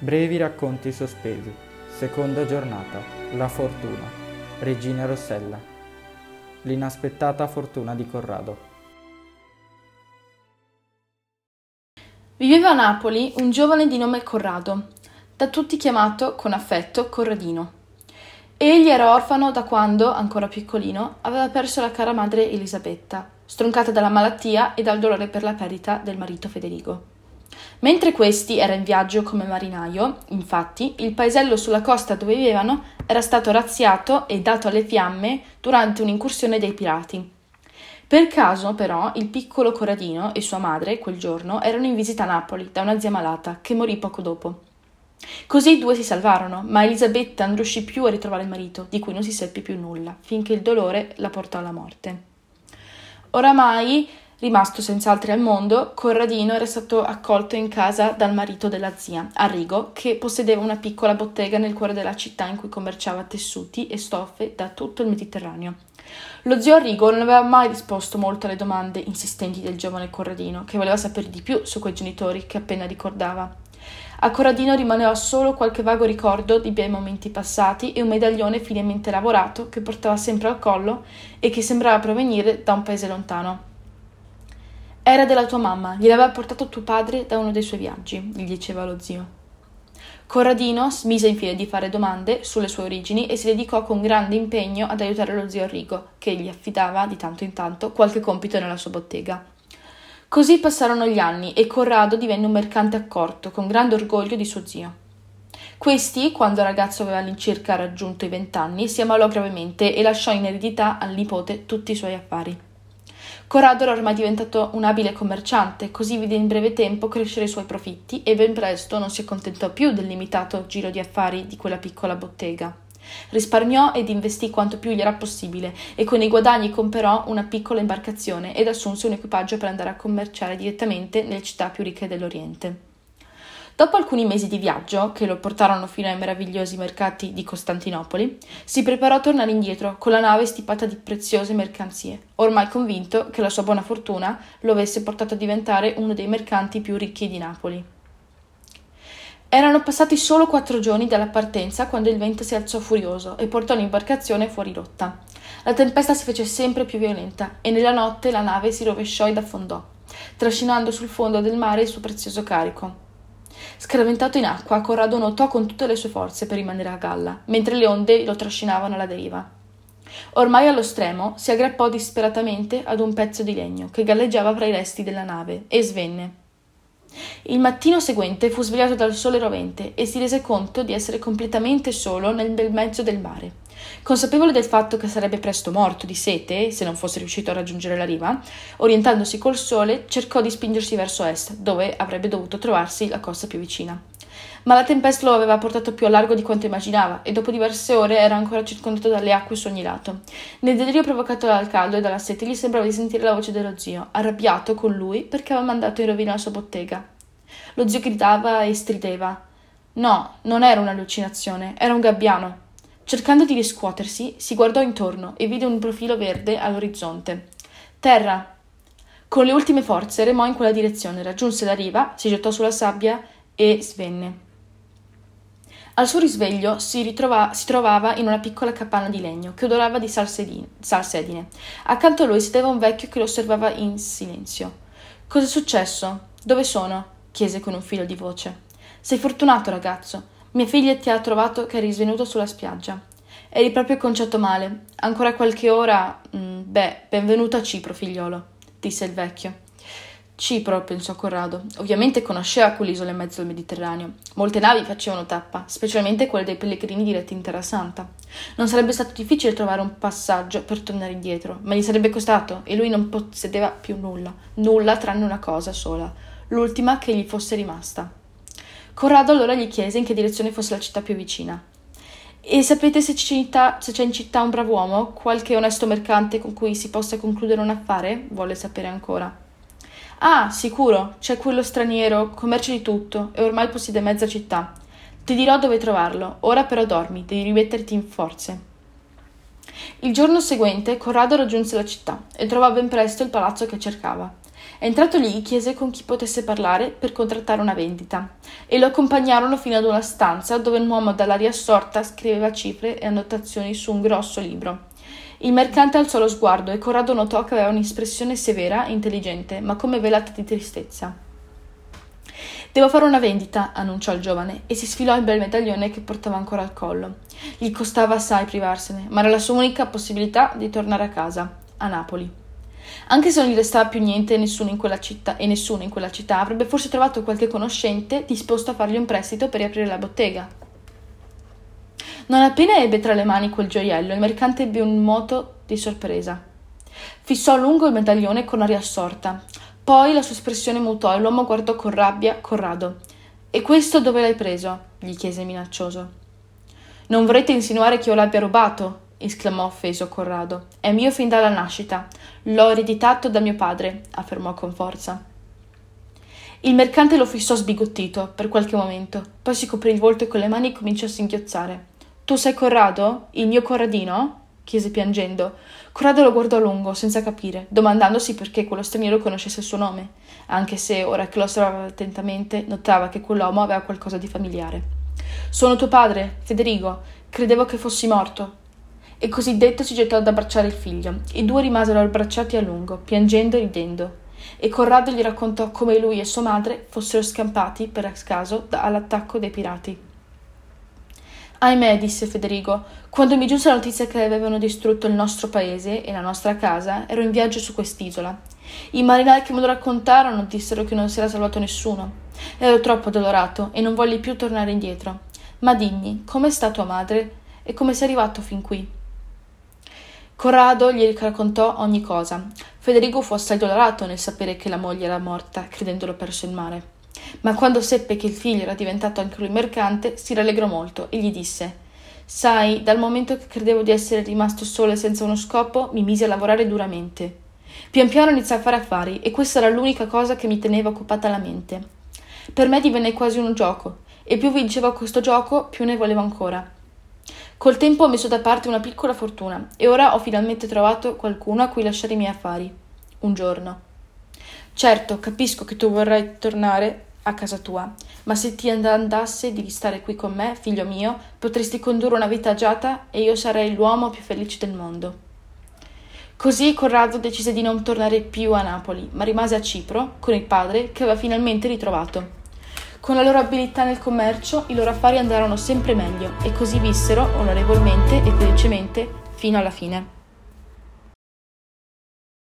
Brevi racconti sospesi. Seconda giornata. La fortuna. Regina Rossella. L'inaspettata fortuna di Corrado. Viveva a Napoli un giovane di nome Corrado, da tutti chiamato con affetto Corradino. Egli era orfano da quando, ancora piccolino, aveva perso la cara madre Elisabetta, stroncata dalla malattia e dal dolore per la perdita del marito Federico. Mentre questi era in viaggio come marinaio, infatti, il paesello sulla costa dove vivevano era stato razziato e dato alle fiamme durante un'incursione dei pirati. Per caso, però, il piccolo Corradino e sua madre, quel giorno, erano in visita a Napoli da una zia malata, che morì poco dopo. Così i due si salvarono, ma Elisabetta non riuscì più a ritrovare il marito, di cui non si seppe più nulla, finché il dolore la portò alla morte. Oramai Rimasto senza altri al mondo, Corradino era stato accolto in casa dal marito della zia, Arrigo, che possedeva una piccola bottega nel cuore della città in cui commerciava tessuti e stoffe da tutto il Mediterraneo. Lo zio Arrigo non aveva mai risposto molto alle domande insistenti del giovane Corradino, che voleva sapere di più su quei genitori che appena ricordava. A Corradino rimaneva solo qualche vago ricordo di bei momenti passati e un medaglione finemente lavorato che portava sempre al collo e che sembrava provenire da un paese lontano. Era della tua mamma, gliel'aveva portato tuo padre da uno dei suoi viaggi, gli diceva lo zio. Corradino smise infine di fare domande sulle sue origini e si dedicò con grande impegno ad aiutare lo zio Enrico, che gli affidava di tanto in tanto qualche compito nella sua bottega. Così passarono gli anni e Corrado divenne un mercante accorto, con grande orgoglio di suo zio. Questi, quando il ragazzo aveva all'incirca raggiunto i vent'anni, si ammalò gravemente e lasciò in eredità al nipote tutti i suoi affari. Corrado era ormai diventato un abile commerciante, così vide in breve tempo crescere i suoi profitti e ben presto non si accontentò più del limitato giro di affari di quella piccola bottega. Risparmiò ed investì quanto più gli era possibile e con i guadagni comperò una piccola imbarcazione ed assunse un equipaggio per andare a commerciare direttamente nelle città più ricche dell'Oriente. Dopo alcuni mesi di viaggio, che lo portarono fino ai meravigliosi mercati di Costantinopoli, si preparò a tornare indietro con la nave stipata di preziose mercanzie, ormai convinto che la sua buona fortuna lo avesse portato a diventare uno dei mercanti più ricchi di Napoli. Erano passati solo quattro giorni dalla partenza quando il vento si alzò furioso e portò l'imbarcazione fuori rotta. La tempesta si fece sempre più violenta e nella notte la nave si rovesciò ed affondò, trascinando sul fondo del mare il suo prezioso carico. Scraventato in acqua, Corrado nuotò con tutte le sue forze per rimanere a galla, mentre le onde lo trascinavano alla deriva. Ormai allo stremo, si aggrappò disperatamente ad un pezzo di legno che galleggiava fra i resti della nave e svenne. Il mattino seguente fu svegliato dal sole rovente e si rese conto di essere completamente solo nel bel mezzo del mare. Consapevole del fatto che sarebbe presto morto di sete se non fosse riuscito a raggiungere la riva, orientandosi col sole, cercò di spingersi verso est, dove avrebbe dovuto trovarsi la costa più vicina. Ma la tempesta lo aveva portato più a largo di quanto immaginava e dopo diverse ore era ancora circondato dalle acque su ogni lato. Nel delirio provocato dal caldo e dalla sete gli sembrava di sentire la voce dello zio, arrabbiato con lui perché aveva mandato in rovina la sua bottega. Lo zio gridava e strideva. No, non era un'allucinazione, era un gabbiano. Cercando di riscuotersi, si guardò intorno e vide un profilo verde all'orizzonte. Terra! Con le ultime forze remò in quella direzione, raggiunse la riva, si gettò sulla sabbia e svenne. Al suo risveglio si, ritrova, si trovava in una piccola capanna di legno che odorava di salsedine. Accanto a lui sedeva un vecchio che lo osservava in silenzio. Cos'è successo? Dove sono? chiese con un filo di voce. Sei fortunato, ragazzo. Mia figlia ti ha trovato che eri svenuto sulla spiaggia. Eri proprio conciato male. Ancora qualche ora. Mm, beh, benvenuto a Cipro, figliolo, disse il vecchio. Cipro, pensò Corrado. Ovviamente conosceva quell'isola in mezzo al Mediterraneo. Molte navi facevano tappa, specialmente quelle dei pellegrini diretti in Terra Santa. Non sarebbe stato difficile trovare un passaggio per tornare indietro, ma gli sarebbe costato e lui non possedeva più nulla, nulla tranne una cosa sola, l'ultima che gli fosse rimasta. Corrado allora gli chiese in che direzione fosse la città più vicina. E sapete se città, se c'è in città un bravo uomo, qualche onesto mercante con cui si possa concludere un affare? Volle sapere ancora. Ah, sicuro, c'è quello straniero, commercia di tutto e ormai possiede mezza città. Ti dirò dove trovarlo, ora però dormi, devi rimetterti in forze. Il giorno seguente Corrado raggiunse la città e trovò ben presto il palazzo che cercava. Entrato lì chiese con chi potesse parlare per contrattare una vendita e lo accompagnarono fino ad una stanza dove un uomo dall'aria assorta scriveva cifre e annotazioni su un grosso libro. Il mercante alzò lo sguardo e Corrado notò che aveva un'espressione severa e intelligente, ma come velata di tristezza. Devo fare una vendita, annunciò il giovane, e si sfilò il bel medaglione che portava ancora al collo. Gli costava assai privarsene, ma era la sua unica possibilità di tornare a casa, a Napoli. Anche se non gli restava più niente nessuno in quella città, e nessuno in quella città, avrebbe forse trovato qualche conoscente disposto a fargli un prestito per riaprire la bottega. Non appena ebbe tra le mani quel gioiello, il mercante ebbe un moto di sorpresa. Fissò a lungo il medaglione con aria assorta. Poi la sua espressione mutò e l'uomo guardò con rabbia Corrado. E questo dove l'hai preso? gli chiese minaccioso. Non vorrete insinuare che io l'abbia rubato? esclamò offeso Corrado. È mio fin dalla nascita. L'ho ereditato da mio padre, affermò con forza. Il mercante lo fissò sbigottito per qualche momento, poi si coprì il volto con le mani e cominciò a singhiozzare. Tu sei Corrado? Il mio Corradino? chiese piangendo. Corrado lo guardò a lungo, senza capire, domandandosi perché quello straniero conoscesse il suo nome, anche se, ora che lo osservava attentamente, notava che quell'uomo aveva qualcosa di familiare. Sono tuo padre, Federico. Credevo che fossi morto. E così detto si gettò ad abbracciare il figlio. I due rimasero abbracciati a lungo, piangendo e ridendo. E Corrado gli raccontò come lui e sua madre fossero scampati, per caso, all'attacco dei pirati. Ahimè, disse Federico, quando mi giunse la notizia che avevano distrutto il nostro paese e la nostra casa, ero in viaggio su quest'isola. I marinai che me lo raccontarono dissero che non si era salvato nessuno. Ero troppo addolorato e non volli più tornare indietro. Ma dimmi, com'è sta tua madre e come sei arrivato fin qui? Corrado gli raccontò ogni cosa. Federico fu assai dolorato nel sapere che la moglie era morta, credendolo perso in mare. Ma quando seppe che il figlio era diventato anche lui mercante, si rallegrò molto e gli disse Sai, dal momento che credevo di essere rimasto solo e senza uno scopo, mi misi a lavorare duramente. Pian piano iniziai a fare affari e questa era l'unica cosa che mi teneva occupata la mente. Per me divenne quasi un gioco, e più vincevo questo gioco, più ne volevo ancora. Col tempo ho messo da parte una piccola fortuna e ora ho finalmente trovato qualcuno a cui lasciare i miei affari. Un giorno. Certo, capisco che tu vorrai tornare a casa tua, ma se ti andasse di stare qui con me, figlio mio, potresti condurre una vita agiata e io sarei l'uomo più felice del mondo. Così Corrado decise di non tornare più a Napoli, ma rimase a Cipro con il padre che aveva finalmente ritrovato. Con la loro abilità nel commercio i loro affari andarono sempre meglio e così vissero onorevolmente e felicemente fino alla fine.